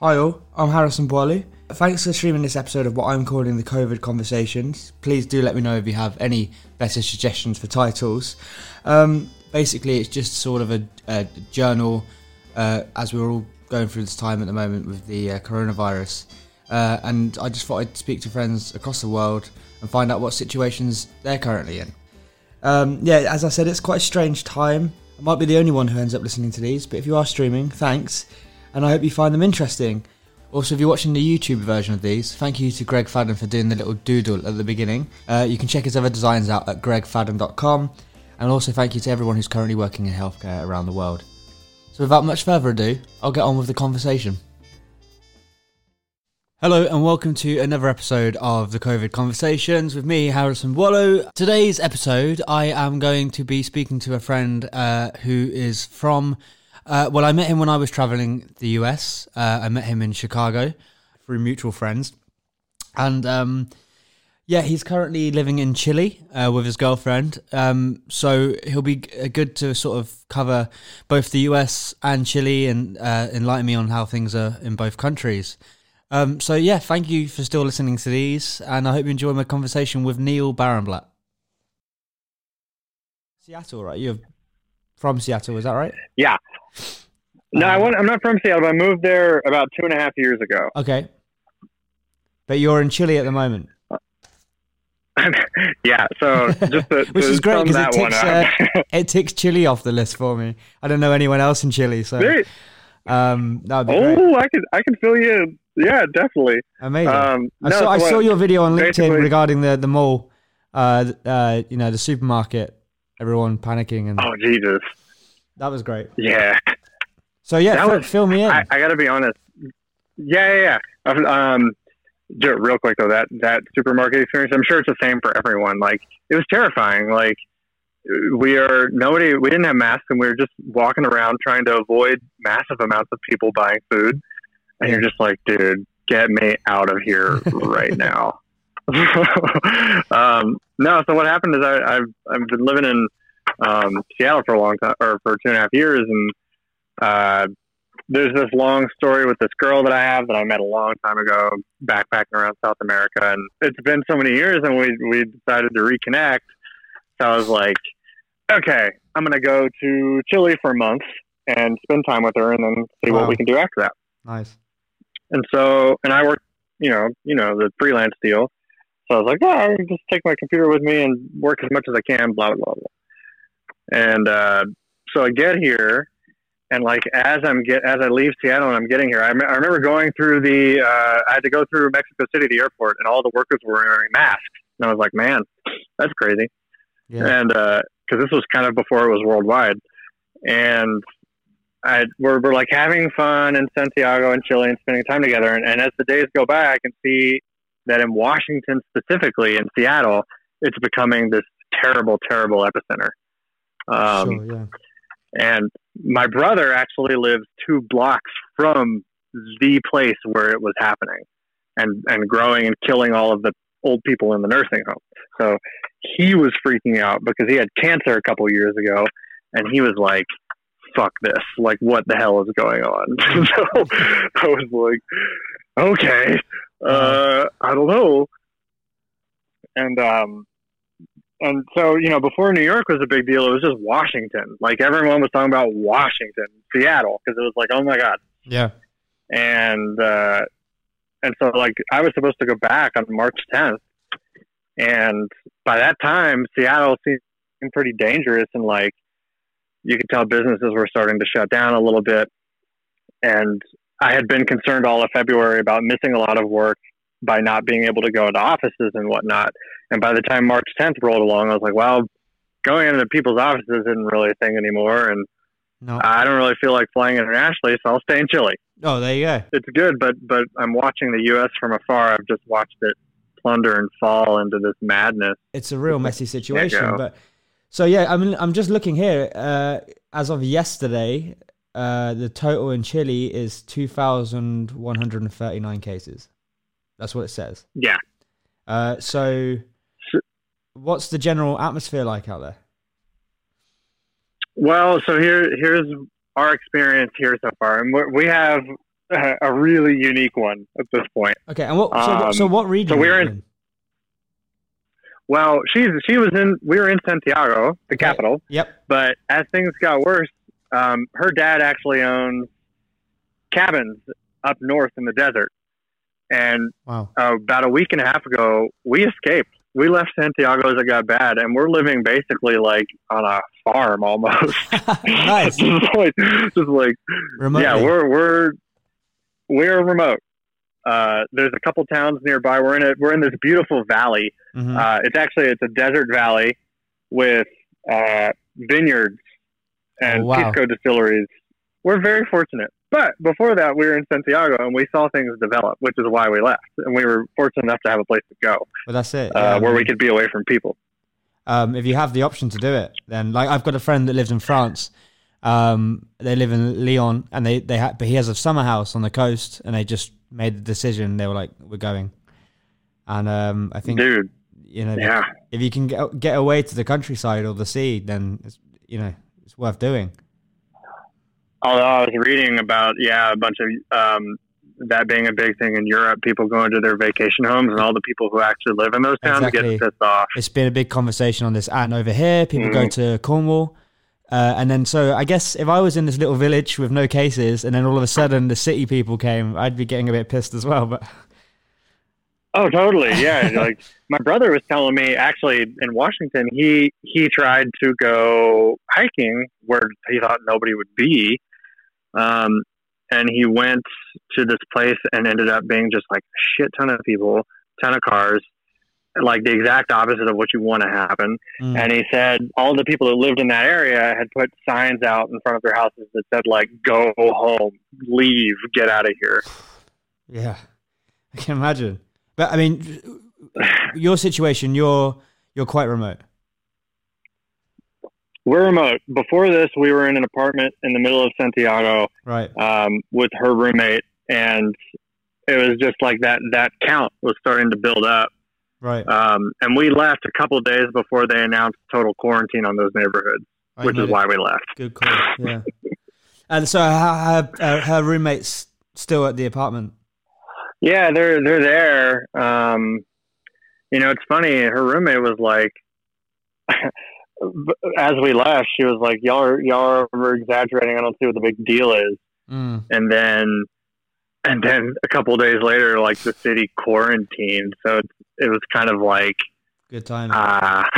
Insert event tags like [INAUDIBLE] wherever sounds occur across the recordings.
Hi all, I'm Harrison Boileau. Thanks for streaming this episode of what I'm calling the COVID Conversations. Please do let me know if you have any better suggestions for titles. Um, basically, it's just sort of a, a journal uh, as we're all going through this time at the moment with the uh, coronavirus. Uh, and I just thought I'd speak to friends across the world and find out what situations they're currently in. Um, yeah, as I said, it's quite a strange time. I might be the only one who ends up listening to these, but if you are streaming, thanks, and I hope you find them interesting. Also, if you're watching the YouTube version of these, thank you to Greg Fadden for doing the little doodle at the beginning. Uh, you can check his other designs out at gregfadden.com, and also thank you to everyone who's currently working in healthcare around the world. So, without much further ado, I'll get on with the conversation. Hello and welcome to another episode of the COVID Conversations with me, Harrison Boileau. Today's episode, I am going to be speaking to a friend uh, who is from. Uh, well, I met him when I was traveling the US. Uh, I met him in Chicago through mutual friends, and um, yeah, he's currently living in Chile uh, with his girlfriend. Um, so he'll be g- good to sort of cover both the US and Chile and uh, enlighten me on how things are in both countries. Um, so yeah, thank you for still listening to these, and I hope you enjoy my conversation with Neil Barenblat. Seattle, right? You're from Seattle, is that right? Yeah. No, I Um, want, I'm not from Seattle. I moved there about two and a half years ago. Okay, but you're in Chile at the moment, [LAUGHS] yeah. So [LAUGHS] just to, which to is great because it ticks uh, [LAUGHS] it ticks Chile off the list for me. I don't know anyone else in Chile, so Great. um, that would be great. oh, I can I can fill you. in. Yeah, definitely. amazing. Um, I no, saw so I saw your video on LinkedIn regarding the the mall, uh, uh, you know, the supermarket. Everyone panicking, and Oh Jesus. That was great. Yeah. So yeah, That fi- was- fill me in. I, I got to be honest. Yeah, yeah, yeah. Um, real quick though, that that supermarket experience. I'm sure it's the same for everyone. Like it was terrifying. Like we are nobody. We didn't have masks, and we were just walking around trying to avoid massive amounts of people buying food. And you're just like, dude, get me out of here [LAUGHS] right now. [LAUGHS] um, no, so what happened is I, I've I've been living in um, Seattle for a long time, or for two and a half years, and uh, there's this long story with this girl that I have that I met a long time ago, backpacking around South America, and it's been so many years, and we we decided to reconnect. So I was like, okay, I'm gonna go to Chile for a month and spend time with her, and then see Wow. what we can do after that. nice. And so, and I work, you know, you know, the freelance deal. So I was like, yeah, I can just take my computer with me and work as much as I can, blah, blah, blah. And uh, so I get here, and like as I'm get as I leave Seattle and I'm getting here, I, me- I remember going through the, uh, I had to go through Mexico City, the airport, and all the workers were wearing masks. And I was like, man, that's crazy Yeah. and because this was kind of before it was worldwide, and I we're, we're like having fun in Santiago and Chile and spending time together. And, and as the days go by, I can see that in Washington specifically, in Seattle, it's becoming this terrible, terrible epicenter. Um, sure. Yeah. and my brother actually lives two blocks from the place where it was happening and and growing and killing all of the old people in the nursing home. So he was freaking out because he had cancer a couple years ago and he was like fuck this. Like what the hell is going on? [LAUGHS] So i was like okay. Uh i don't know. And um and so you know before new york was a big deal it was just washington. Like everyone was talking about washington seattle because it was like oh my god. Yeah. and uh and so like i was supposed to go back on march 10th and by that time seattle seemed pretty dangerous and like you could tell businesses were starting to shut down a little bit. And i had been concerned all of february about missing a lot of work by not being able to go into offices and whatnot and by the time march 10th rolled along i was like well going into people's offices isn't really a thing anymore and No. i don't really feel like flying internationally so i'll stay in chile Oh, there you go. it's good, but but I'm watching the U.S. from afar. I've just watched it plunder and fall into this madness. It's a real messy situation, but so yeah, I mean, I'm just looking here. Uh, as of yesterday, uh, the total in Chile is 2,139 cases. That's what it says. Yeah, Uh, so, what's the general atmosphere like out there? Well, so here here's our experience here so far, and we we have a, really unique one at this point. Okay, and what? So, Um, so what region? so we're are you in- Well, she's she was in we were in Santiago, the Okay. capital, Yep. but as things got worse, um, her dad actually owns cabins up north in the desert, and Wow. uh, about a week and a half ago, we escaped. We left Santiago as it got bad, and we're living basically like on a farm almost. [LAUGHS] [LAUGHS] nice. just like, just like Remotely. yeah, we're we're we're remote. Uh, there's a couple towns nearby. We're in a we're in this beautiful valley. Mhm. Uh, it's actually it's a desert valley with uh, vineyards and Oh, wow. pisco distilleries. We're very fortunate. But before that, we were in Santiago and we saw things develop, which is why we left. And we were fortunate enough to have a place to go well, that's it. uh, yeah. where we could be away from people. um, if you have the option to do it, then like I've got a friend that lives in France. Um, they live in Lyon, and they they ha- but he has a summer house on the coast, and they just made the decision. They were like, "We're going," and um, I think Dude, you know yeah. if you can get get away to the countryside or the sea, then it's you know it's worth doing. Although I was reading about, yeah, a bunch of um, that being a big thing in Europe, people going to their vacation homes and all the people who actually live in those towns Exactly. get pissed off. It's been a big conversation on this and over here. People go to Cornwall. Uh, and then, so I guess if I was in this little village with no cases, and then all of a sudden the city people came, I'd be getting a bit pissed as well. But Oh, totally. Yeah. [LAUGHS] like my brother was telling me actually in Washington, he, he tried to go hiking where he thought nobody would be. Um, and he went to this place and ended up being just like a shit ton of people, ton of cars, like the exact opposite of what you want to happen. Mm. And he said all the people that lived in that area had put signs out in front of their houses that said like "Go home, leave, get out of here." [SIGHS] yeah, I can imagine. But I mean, your situation, you're you're quite remote. We're remote. Before this, we were in an apartment in the middle of Santiago Right. um, with her roommate, and it was just like that. That count was starting to build up, Right. um, and we left a couple days before they announced total quarantine on those neighborhoods, I which is why we left. Good call. Yeah. [LAUGHS] and so her, her, uh, her roommate's still at the apartment. Yeah, they're they're there. Um, you know, it's funny. Her roommate was like, [LAUGHS] as we left, she was like, "Y'all are y'all are exaggerating. I don't see what the big deal is." Mm. And then, and then a couple of days later, like the city quarantined, so it, it was kind of like, Good time. ah, [LAUGHS]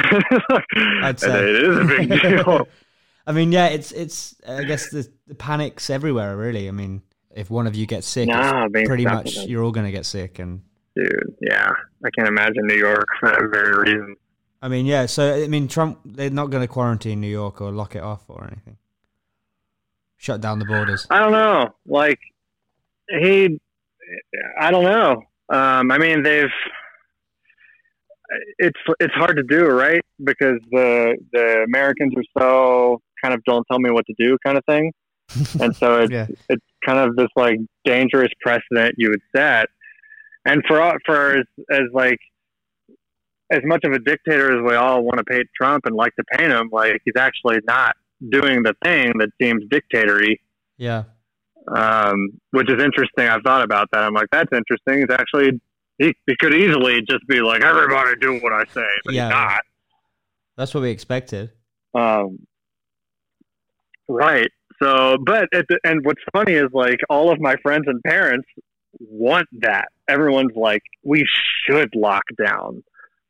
I'd say it is a big [LAUGHS] deal. I mean, yeah, it's it's. I guess the, the panic's everywhere, really. I mean, if one of you gets sick, Nah, pretty much you're all going to get sick. And Dude, yeah, I can't imagine New York for that very reason. I mean, yeah. So I mean, Trump they're not going to quarantine New York or lock it off or anything. Shut down the borders. I don't know. Like he, I don't know. Um, I mean, they've. It's it's hard to do, right? Because the the Americans are so kind of don't tell me what to do kind of thing, [LAUGHS] and so it's Yeah. it's kind of this like dangerous precedent you would set. And for for as, as like as much of a dictator as we all want to paint Trump and like to paint him, like he's actually not doing the thing that seems dictatory Yeah. um, which is interesting. I've thought about that. I'm like, that's interesting. It's actually he, he could easily just be like, everybody do what I say, but Yeah. he's not. That's what we expected. Um, right. So, but at the, and what's funny is like all of my friends and parents want that. Everyone's like, we should lock down.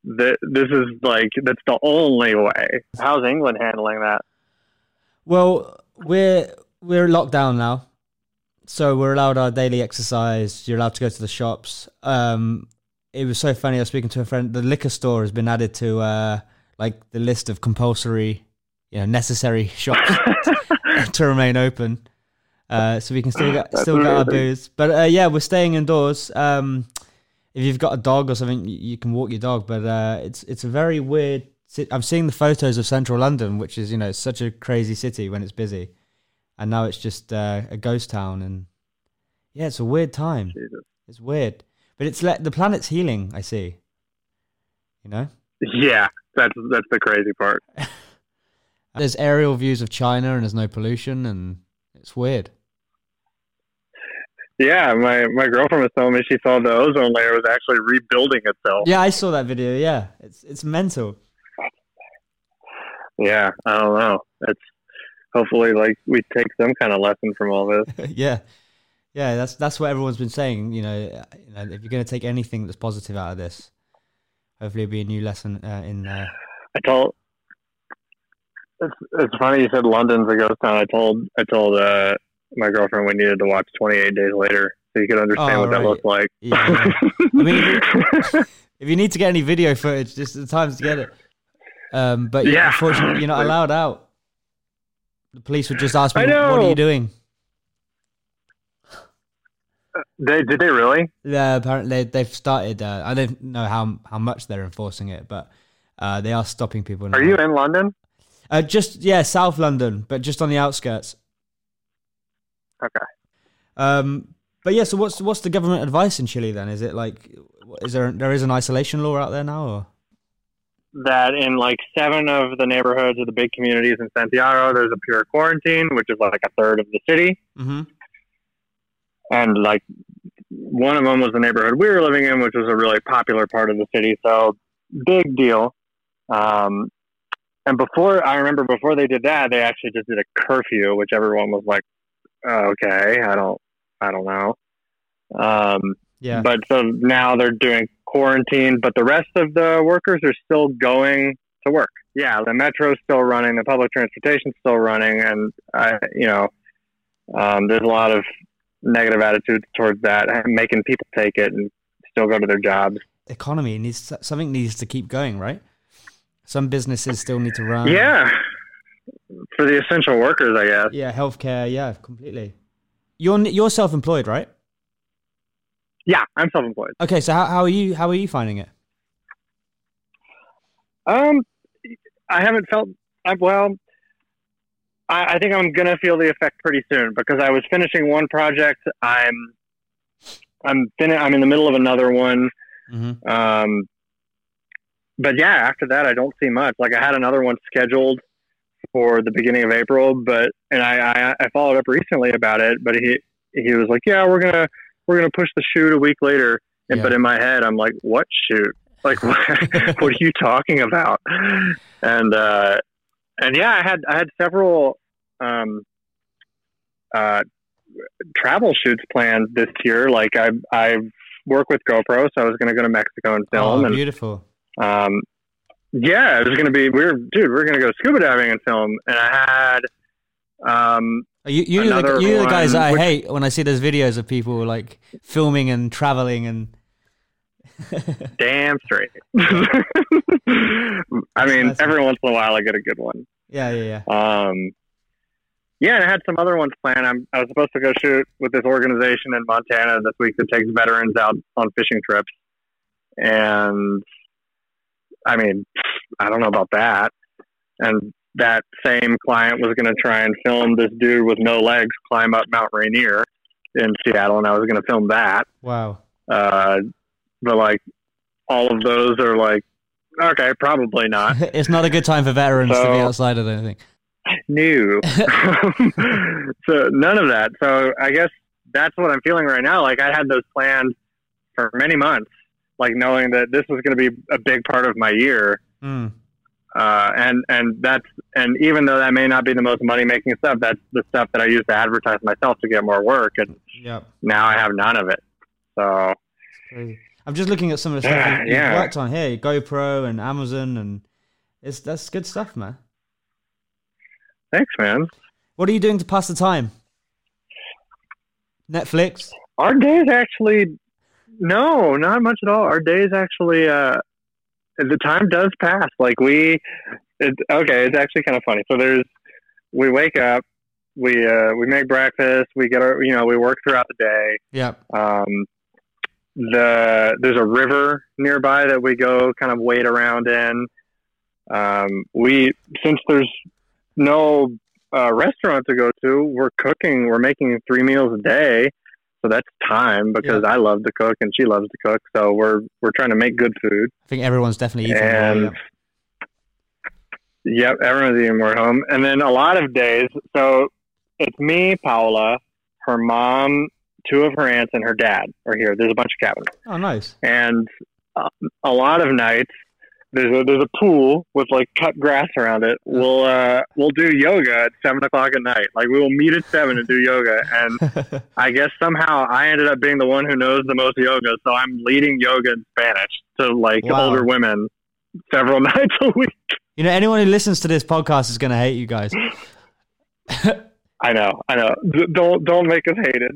That this is like that's the only way. How's England handling that? Well, we're we're locked down now, so we're allowed our daily exercise. You're allowed to go to the shops. Um, it was so funny. I was speaking to a friend. The liquor store has been added to uh, like the list of compulsory, you know, necessary [LAUGHS] shops [LAUGHS] to remain open. Uh, so we can still get still get our booze. But uh, yeah, we're staying indoors. Um, if you've got a dog or something, you, can walk your dog. But uh, it's it's a very weird. I'm seeing the photos of central London, which is you know such a crazy city when it's busy, and now it's just uh, a ghost town. And yeah, it's a weird time. Jesus. It's weird, but it's let the planet's healing. I see. You know, Yeah, that's that's the crazy part. [LAUGHS] there's aerial views of China, and there's no pollution, and it's weird. Yeah, my my girlfriend was telling me she saw the ozone layer was actually rebuilding itself. Yeah, I saw that video. Yeah, it's it's mental. Yeah, I don't know. It's hopefully like we take some kind of lesson from all this. [LAUGHS] yeah, yeah. That's that's what everyone's been saying. You know, you know if you're going to take anything that's positive out of this, hopefully it'll be a new lesson uh, in. Uh... I told. It's it's funny you said London's a ghost town. I told I told uh, my girlfriend we needed to watch 28 Days Later so you could understand Oh, what that looked like. Yeah, I mean, [LAUGHS] if you need to get any video footage, this is the time to get it. Um, but yeah, Yeah. unfortunately, you're not [LAUGHS] allowed out. The police would just ask me, "What are you doing?" they, did they really? Yeah, apparently they've started. Uh, I don't know how how much they're enforcing it, but uh, they are stopping people. Now. Are you in London? Uh, just yeah, South London, but just on the outskirts. Okay. Um, but yeah, so what's what's the government advice in Chile then? Is it like is there there is an isolation law out there now? Or? that in like seven of the neighborhoods of the big communities in Santiago, there's a pure quarantine, which is like a third of the city. Mm-hmm. And like one of them was the neighborhood we were living in, which was a really popular part of the city. So big deal. Um, and before, I remember before they did that, they actually just did a curfew, which everyone was like, "Oh, okay, I don't, I don't know. Um, Yeah. but so now they're doing quarantine, but the rest of the workers are still going to work. Yeah, the metro's still running, the public transportation's still running, and I, you know, um, there's a lot of negative attitudes towards that, making people take it and still go to their jobs. economy needs something needs to keep going, right? Some businesses still need to run. yeah, for the essential workers, I guess. Yeah, healthcare. Yeah, completely. You're you're self-employed, right? Yeah, I'm self-employed. Okay, so how how are you how are you finding it? Um, I haven't felt I, well. I, I think I'm gonna feel the effect pretty soon because I was finishing one project. I'm I'm fin- I'm in the middle of another one. Mm-hmm. Um, but yeah, after that, I don't see much. Like I had another one scheduled for the beginning of April, but and I, I I followed up recently about it, but he he was like, yeah, we're gonna we're gonna push the shoot a week later. And Yeah. but in my head, I'm like, what shoot? Like what, [LAUGHS] what are you talking about? And uh, and yeah, I had I had several um, uh, travel shoots planned this year. Like I I work with GoPro, so I was going to go to Mexico and film. Oh, and beautiful. um, yeah, it was going to be we were dude, we are going to go scuba diving and film. And I had um, Are You you the, you the guys I which- hate when I see those videos of people like filming and traveling and. [LAUGHS] damn straight. [LAUGHS] I mean, That's- every once in a while I get a good one. yeah, yeah, yeah. Um, yeah, and I had some other ones planned. I'm, I was supposed to go shoot with this organization in Montana this week that takes veterans out on fishing trips. And I mean, I don't know about that. And that same client was going to try and film this dude with no legs climb up Mount Rainier in Seattle, and I was going to film that. Wow. Uh, but like, all of those are like, okay, probably not. [LAUGHS] it's not a good time for veterans to be outside of anything. new. [LAUGHS] [LAUGHS] so none of that. So I guess that's what I'm feeling right now. Like I had those planned for many months, like knowing that this was going to be a big part of my year. Mm. Uh, and and that's and even though that may not be the most money making stuff, that's the stuff that I use to advertise myself to get more work. And Yep. now I have none of it. So I'm just looking at some of the [SIGHS] stuff you- you've Yeah. worked on here, GoPro and Amazon, and it's that's good stuff, man. thanks, man. What are you doing to pass the time? Netflix. Our days actually, no, not much at all. Our days actually, uh, the time does pass. Like we, it, okay, it's actually kind of funny. So there's, we wake up, we uh, we make breakfast, we get our, you know, we work throughout the day. Yep. Um, the there's a river nearby that we go kind of wade around in. Um, we since there's no uh, restaurant to go to, we're cooking. We're making three meals a day, so that's time because I love to cook and she loves to cook. So we're we're trying to make good food. I think everyone's definitely eating. more, And yeah. Yep, everyone's eating more at home. And then a lot of days, so it's me, Paula, her mom, two of her aunts and her dad are here. There's a bunch of cabins, Oh, nice. and uh, a lot of nights there's a there's a pool with like cut grass around it. We'll uh we'll do yoga at seven o'clock at night. Like we will meet at seven and do yoga. And [LAUGHS] I guess somehow I ended up being the one who knows the most yoga, so I'm leading yoga in Spanish to like Wow. older women several [LAUGHS] nights a week. you know, anyone who listens to this podcast is going to hate you guys. [LAUGHS] I know, I know. D- don't don't make us hated.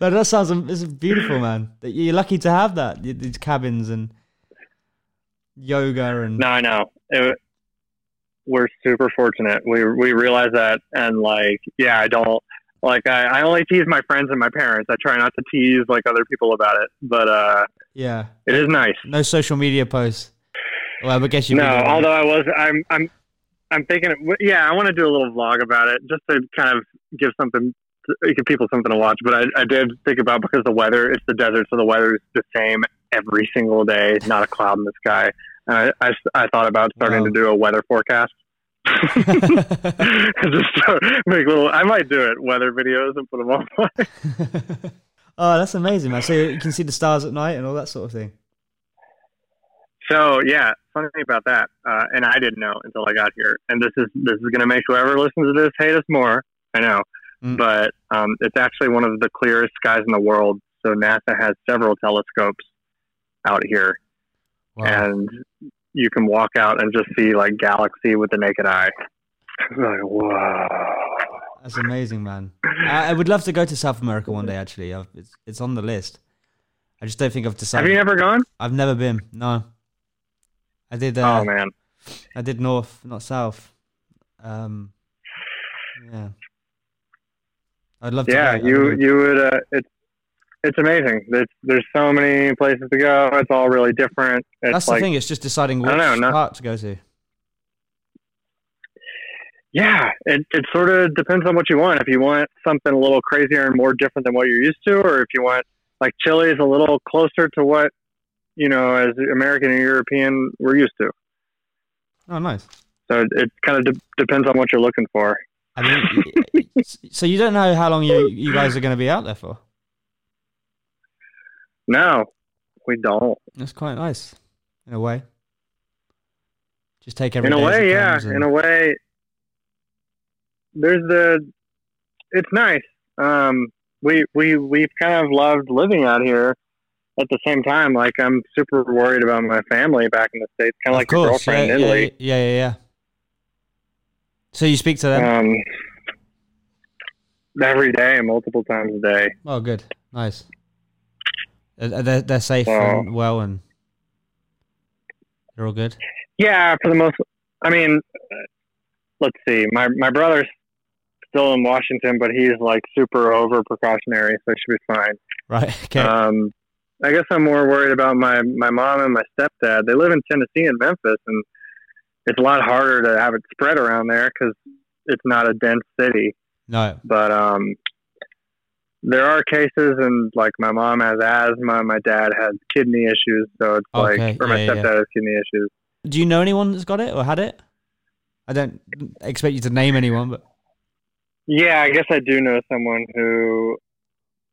no, that sounds it's beautiful, man. You're lucky to have that. These cabins and yoga and No, I know. It, we're super fortunate. We we realize that, and like, yeah, I don't like. I, I only tease my friends and my parents. I try not to tease like other people about it, but uh, yeah, it is nice. no social media posts. Well, I guess you. No, although I was, I'm, I'm, I'm thinking. Yeah, I want to do a little vlog about it, just to kind of give something, give people something to watch. But I, I did think about because the weather, it's the desert, so the weather is the same every single day, not a cloud in the sky. And I, I, I thought about starting Wow. to do a weather forecast. [LAUGHS] just make little. I might do it weather videos and put them on. [LAUGHS] oh, that's amazing, man. So you can see the stars at night and all that sort of thing. So yeah, funny thing about that, uh, and I didn't know until I got here. And this is this is going to make whoever listens to this hate us more. I know, Mm. but um, it's actually one of the clearest skies in the world. So NASA has several telescopes out here, Wow. and you can walk out and just see like galaxy with the naked eye. [LAUGHS] Like whoa. That's amazing, man. I, I would love to go to South America one day. Actually, I've, it's it's on the list. I just don't think I've decided. Have you ever gone? I've never been. No. I did. Uh, oh man, I did north, not south. Um, yeah. I'd love to. yeah, you you would. Uh, it's it's amazing. There's there's so many places to go. It's all really different. It's That's like the thing. It's just deciding which know, no- part to go to. Yeah, it, it sort of depends on what you want. If you want something a little crazier and more different than what you're used to, or if you want like Chile is a little closer to what you know as American and European we're used to. Oh, nice. So it, it kind of de- depends on what you're looking for. I mean, [LAUGHS] so you don't know how long you you guys are going to be out there for? No, we don't. That's quite nice, in a way. Just take every in a way, yeah. and- In a way, there's the. It's nice. Um, we we we've kind of loved living out here. At the same time, like I'm super worried about my family back in the states, kind of like your girlfriend yeah, in yeah, Italy. yeah, yeah, yeah. So you speak to them? Um, every day, multiple times a day. oh, good, nice. They're they're safe Well- and well, and they're all good. Yeah, for the most. I mean, uh, let's see. My my brother's still in Washington, but he's like super over precautionary, so he should be fine. Right. [LAUGHS] Okay. Um, I guess I'm more worried about my my mom and my stepdad. They live in Tennessee and Memphis, and it's a lot harder to have it spread around there because it's not a dense city. no. But um, there are cases, and like my mom has asthma, my dad has kidney issues, so it's Okay, like, or my yeah, yeah, stepdad has kidney issues. Do you know anyone that's got it or had it? I don't expect you to name anyone, but Yeah, I guess I do know someone who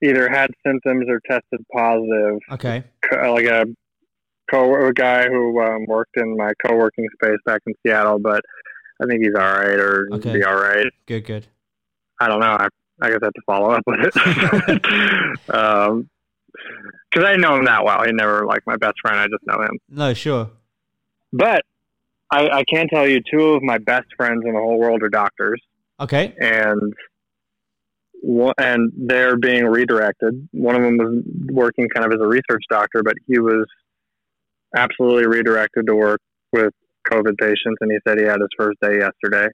either had symptoms or tested positive. okay. like a co a guy who um, worked in my co-working space back in Seattle, but I think he's all right or Okay. be all right. Good, good. I don't know. I, I guess I have to follow up with it. [LAUGHS] um 'cause I know him that well. He never like my best friend. I just know him. No, sure. But I, I can tell you, two of my best friends in the whole world are doctors, Okay. and and they're being redirected. One of them was working kind of as a research doctor, but he was absolutely redirected to work with COVID patients, and he said he had his first day yesterday.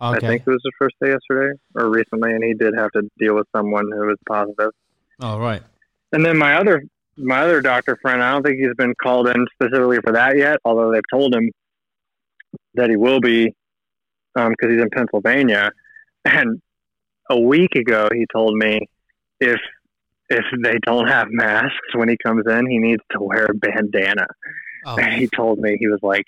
I think it was his first day yesterday or recently, and he did have to deal with someone who was positive. All right. And then my other my other doctor friend, I don't think he's been called in specifically for that yet, although they've told him that he will be um, because he's in Pennsylvania. And a week ago, he told me if if they don't have masks when he comes in, he needs to wear a bandana. Oh, And he told me he was like,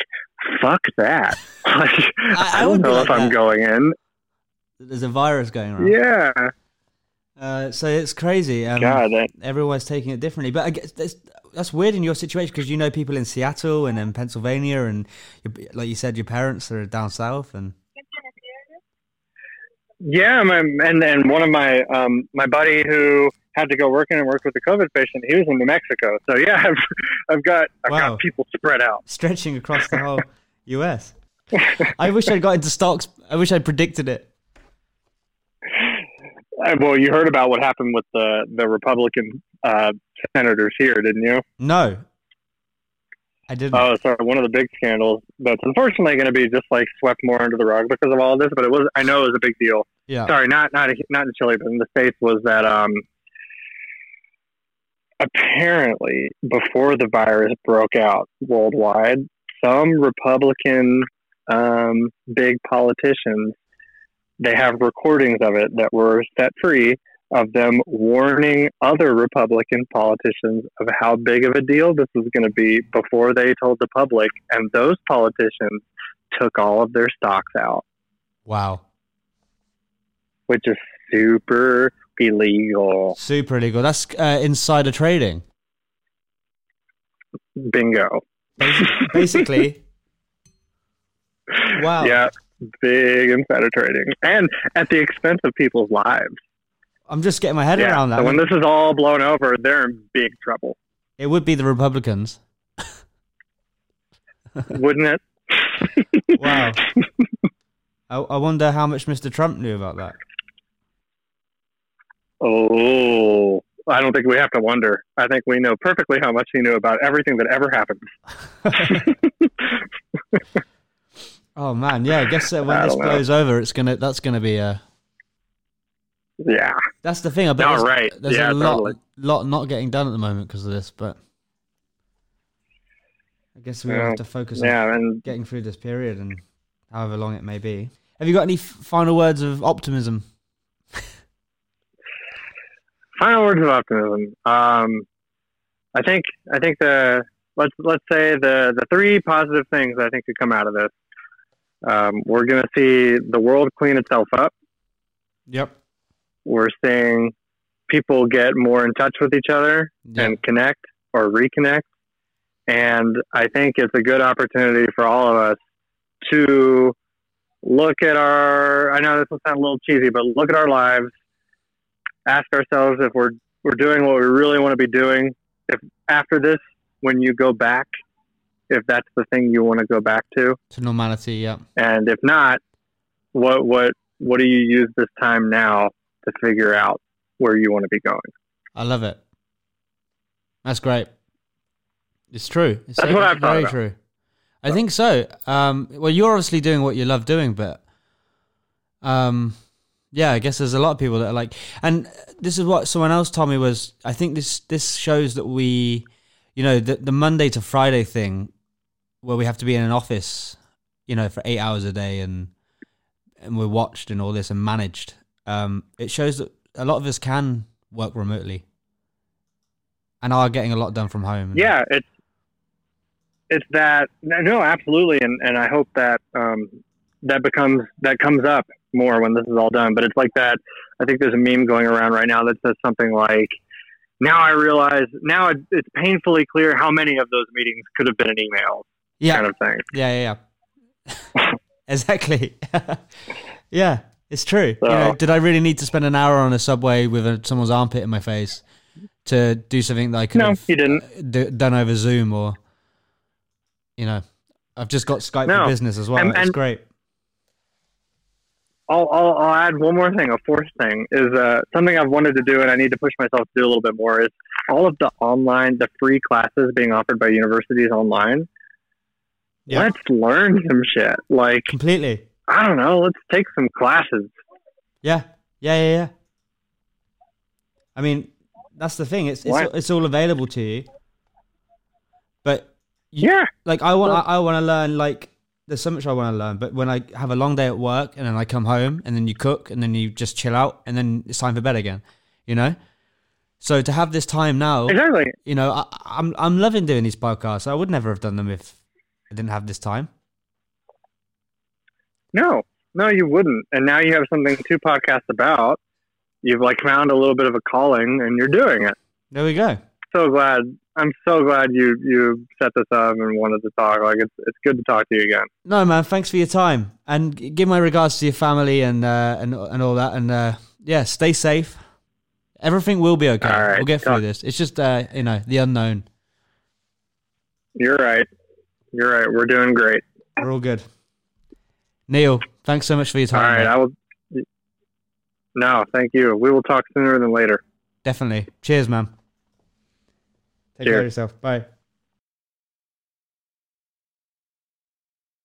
"Fuck that! [LAUGHS] like, I, I don't know like if I'm going in." there's a virus going around. Yeah, Uh, so it's crazy. Um, God, that, everyone's taking it differently, but I guess that's, that's weird in your situation because you know people in Seattle and in Pennsylvania, and like you said, your parents are down south, and yeah, my, and then one of my um, my buddy who had to go working and work with a COVID patient, he was in New Mexico. So yeah, [LAUGHS] I've, I've got I've Wow. got people spread out. stretching across the whole [LAUGHS] U.S. I wish I'd got into stocks. I wish I'd predicted it. Uh, well, you heard about what happened with the the Republican uh, senators here, didn't you? No, I didn't. Oh, sorry. One of the big scandals that's unfortunately going to be just like swept more under the rug because of all this. But it was, I know, it was a big deal. yeah. Sorry, not not not in Chile, but in the states was that um, apparently before the virus broke out worldwide, some Republican um, big politicians they have recordings of it that were set free of them warning other Republican politicians of how big of a deal this was going to be before they told the public, and those politicians took all of their stocks out, Wow. which is super illegal. Super illegal. That's uh, insider trading. Bingo. [LAUGHS] Basically. Wow. Yeah, big insider trading, and at the expense of people's lives. I'm just getting my head Yeah. around that. So when this is all blown over, they're in big trouble, it would be the Republicans. [LAUGHS] wouldn't it? Wow. I, I wonder how much Mr. Trump knew about that. Oh, I don't think we have to wonder. I think we know perfectly how much he knew about everything that ever happened. [LAUGHS] Oh man, yeah. I guess uh, when I this know. blows over, it's gonna. That's gonna be a. Yeah. That's the thing. I bet No, there's, right. there's Yeah, a lot, totally. lot not getting done at the moment because of this. But I guess we Yeah. have to focus on Yeah, and getting through this period and however long it may be. Have you got any final words of optimism? Final words of optimism. Um, I think I think the let's let's say the the three positive things I think could come out of this. Um, we're going to see the world clean itself up. Yep. We're seeing people get more in touch with each other Yeah. and connect or reconnect. And I think it's a good opportunity for all of us to look at our. I know this will sound a little cheesy, but look at our lives. Ask ourselves if we're we're doing what we really want to be doing. If after this, when you go back, if that's the thing you want to go back to, to normality. Yeah. and if not, what what what do you use this time now to figure out where you want to be going? I love it. That's great. It's true. It's That's what I've very about. true. I think so. Um, well, you're obviously doing what you love doing, but um, yeah, I guess there's a lot of people that are like, and this is what someone else told me was. I think this this shows that we, you know, the the Monday to Friday thing, where we have to be in an office, you know, for eight hours a day, and and we're watched and all this and managed. Um, it shows that a lot of us can work remotely and are getting a lot done from home. Yeah, it's it's that no, absolutely, and and I hope that um, that becomes that comes up more when this is all done. But it's like that. I think there's a meme going around right now that says something like, "Now I realize now it, it's painfully clear how many of those meetings could have been an email." yeah, Kind of thing. yeah, yeah, yeah. [LAUGHS] exactly. [LAUGHS] yeah, it's true. You know, did I really need to spend an hour on a subway with a, someone's armpit in my face to do something that I could No, have you didn't. d- done over Zoom or, you know, I've just got Skype No. for business as well. And- it's and- great. I'll, I'll, I'll add one more thing. A fourth thing is uh, something I've wanted to do, and I need to push myself to do a little bit more. Is all of the online, the free classes being offered by universities online. Yeah. Let's learn some shit. Like Completely. I don't know. Let's take some classes. Yeah, yeah, yeah, yeah. I mean, that's the thing. It's it's, it's all available to you, but you, Yeah, like I want Well- I, I want to learn like there's so much I want to learn. But when I have a long day at work and then I come home and then you cook and then you just chill out and then it's time for bed again, you know. So to have this time now, exactly. you know, I, I'm I'm loving doing these podcasts. I would never have done them if I didn't have this time. No, no, you wouldn't. And now you have something to podcast about. you've like found a little bit of a calling and you're doing it. There we go. So glad. I'm so glad you you set this up and wanted to talk. Like it's it's good to talk to you again. No, man. Thanks for your time and give my regards to your family and uh, and and all that. And uh, yeah, stay safe. Everything will be okay. All right. We'll get through this. It's just uh, you know the unknown. You're right. You're right. We're doing great. We're all good. Neil, thanks so much for your time. right. mate. I will. No, thank you. We will talk sooner than later. Definitely. Cheers, man. Take care of yourself. Bye.